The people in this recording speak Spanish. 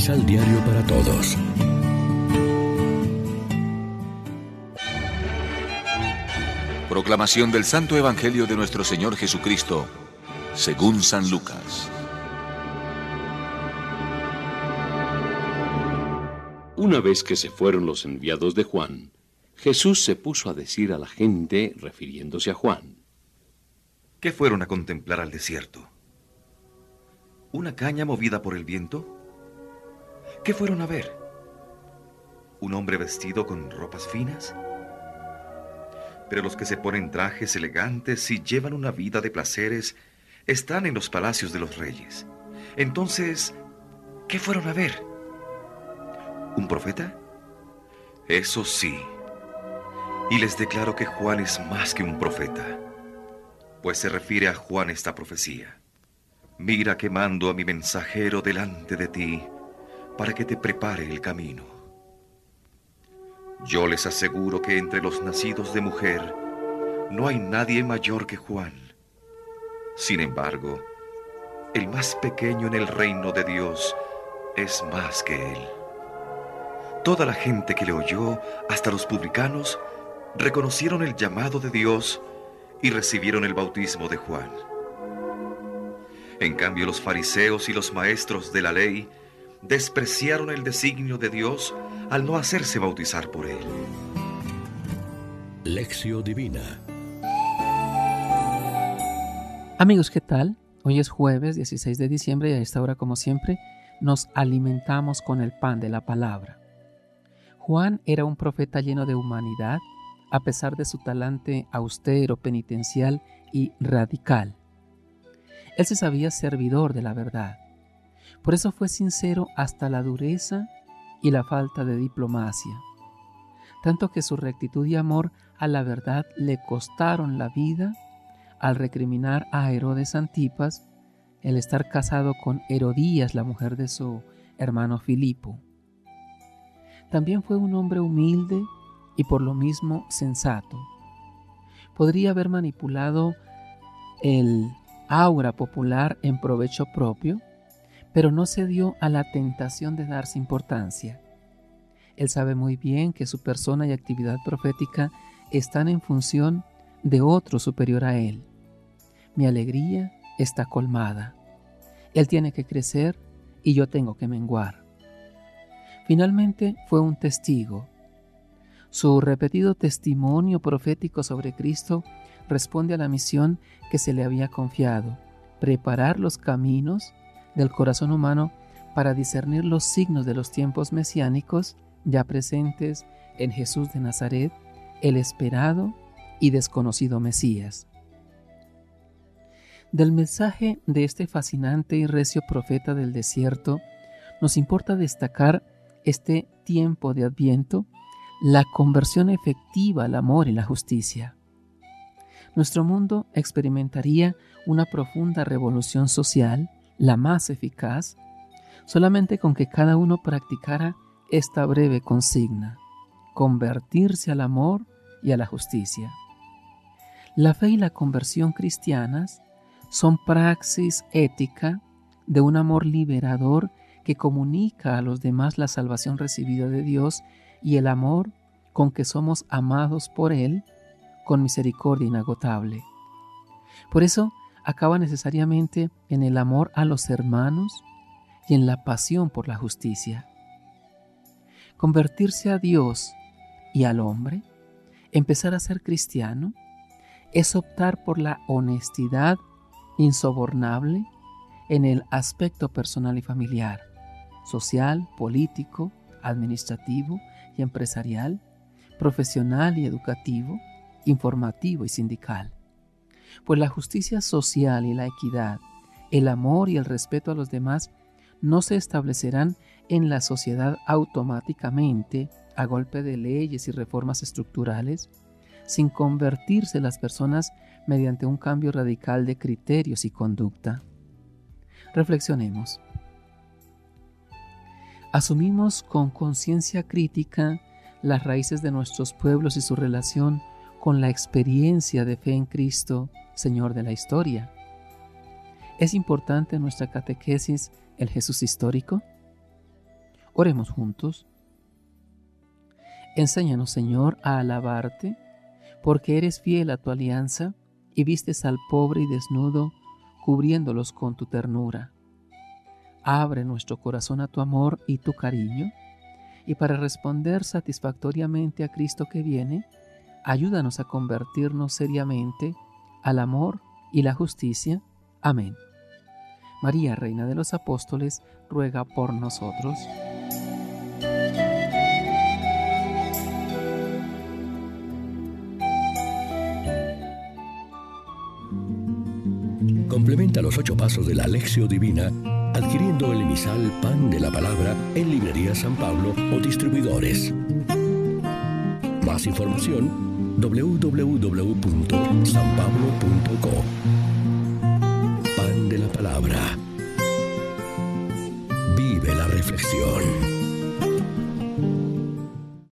Misal Diario para Todos. Proclamación del Santo Evangelio de nuestro Señor Jesucristo, según San Lucas. Una vez que se fueron los enviados de Juan, Jesús se puso a decir a la gente, refiriéndose a Juan, ¿Qué fueron a contemplar al desierto? ¿Una caña movida por el viento? ¿Qué fueron a ver? ¿Un hombre vestido con ropas finas? Pero los que se ponen trajes elegantes y llevan una vida de placeres están en los palacios de los reyes. Entonces, ¿qué fueron a ver? ¿Un profeta? Eso sí. Y les declaro que Juan es más que un profeta, pues se refiere a Juan esta profecía. Mira que mando a mi mensajero delante de ti para que te prepare el camino. Yo les aseguro que entre los nacidos de mujer no hay nadie mayor que Juan. Sin embargo, el más pequeño en el reino de Dios es más que él. Toda la gente que le oyó, hasta los publicanos, reconocieron el llamado de Dios y recibieron el bautismo de Juan. En cambio, los fariseos y los maestros de la ley despreciaron el designio de Dios al no hacerse bautizar por él. Lección Divina Amigos, ¿qué tal? Hoy es jueves 16 de diciembre y a esta hora, como siempre, nos alimentamos con el pan de la palabra. Juan era un profeta lleno de humanidad, a pesar de su talante austero, penitencial y radical. Él se sabía servidor de la verdad. Por eso fue sincero hasta la dureza y la falta de diplomacia. Tanto que su rectitud y amor a la verdad le costaron la vida al recriminar a Herodes Antipas el estar casado con Herodías, la mujer de su hermano Filipo. También fue un hombre humilde y por lo mismo sensato. Podría haber manipulado el aura popular en provecho propio, pero no se dio a la tentación de darse importancia. Él sabe muy bien que su persona y actividad profética están en función de otro superior a él. Mi alegría está colmada. Él tiene que crecer y yo tengo que menguar. Finalmente fue un testigo. Su repetido testimonio profético sobre Cristo responde a la misión que se le había confiado, preparar los caminos del corazón humano para discernir los signos de los tiempos mesiánicos ya presentes en Jesús de Nazaret, el esperado y desconocido Mesías. Del mensaje de este fascinante y recio profeta del desierto, nos importa destacar este tiempo de adviento, la conversión efectiva al amor y la justicia. Nuestro mundo experimentaría una profunda revolución social, la más eficaz, solamente con que cada uno practicara esta breve consigna, convertirse al amor y a la justicia. La fe y la conversión cristianas son praxis ética de un amor liberador que comunica a los demás la salvación recibida de Dios y el amor con que somos amados por Él con misericordia inagotable. Por eso acaba necesariamente en el amor a los hermanos y en la pasión por la justicia. Convertirse a Dios y al hombre, empezar a ser cristiano, es optar por la honestidad insobornable en el aspecto personal y familiar, social, político, administrativo y empresarial, profesional y educativo, informativo y sindical. Pues la justicia social y la equidad, el amor y el respeto a los demás no se establecerán en la sociedad automáticamente a golpe de leyes y reformas estructurales, sin convertirse las personas mediante un cambio radical de criterios y conducta. Reflexionemos. Asumimos con conciencia crítica las raíces de nuestros pueblos y su relación con la experiencia de fe en Cristo, Señor de la historia. ¿Es importante en nuestra catequesis el Jesús histórico? Oremos juntos. Enséñanos, Señor, a alabarte, porque eres fiel a tu alianza y vistes al pobre y desnudo, cubriéndolos con tu ternura. Abre nuestro corazón a tu amor y tu cariño, y para responder satisfactoriamente a Cristo que viene, ayúdanos a convertirnos seriamente al amor y la justicia. Amén. María, Reina de los Apóstoles, ruega por nosotros. Complementa los ocho pasos de la Alexio Divina adquiriendo el emisal Pan de la Palabra en Librería San Pablo o distribuidores. Más información www.sanpablo.co Pan de la Palabra. Vive la reflexión.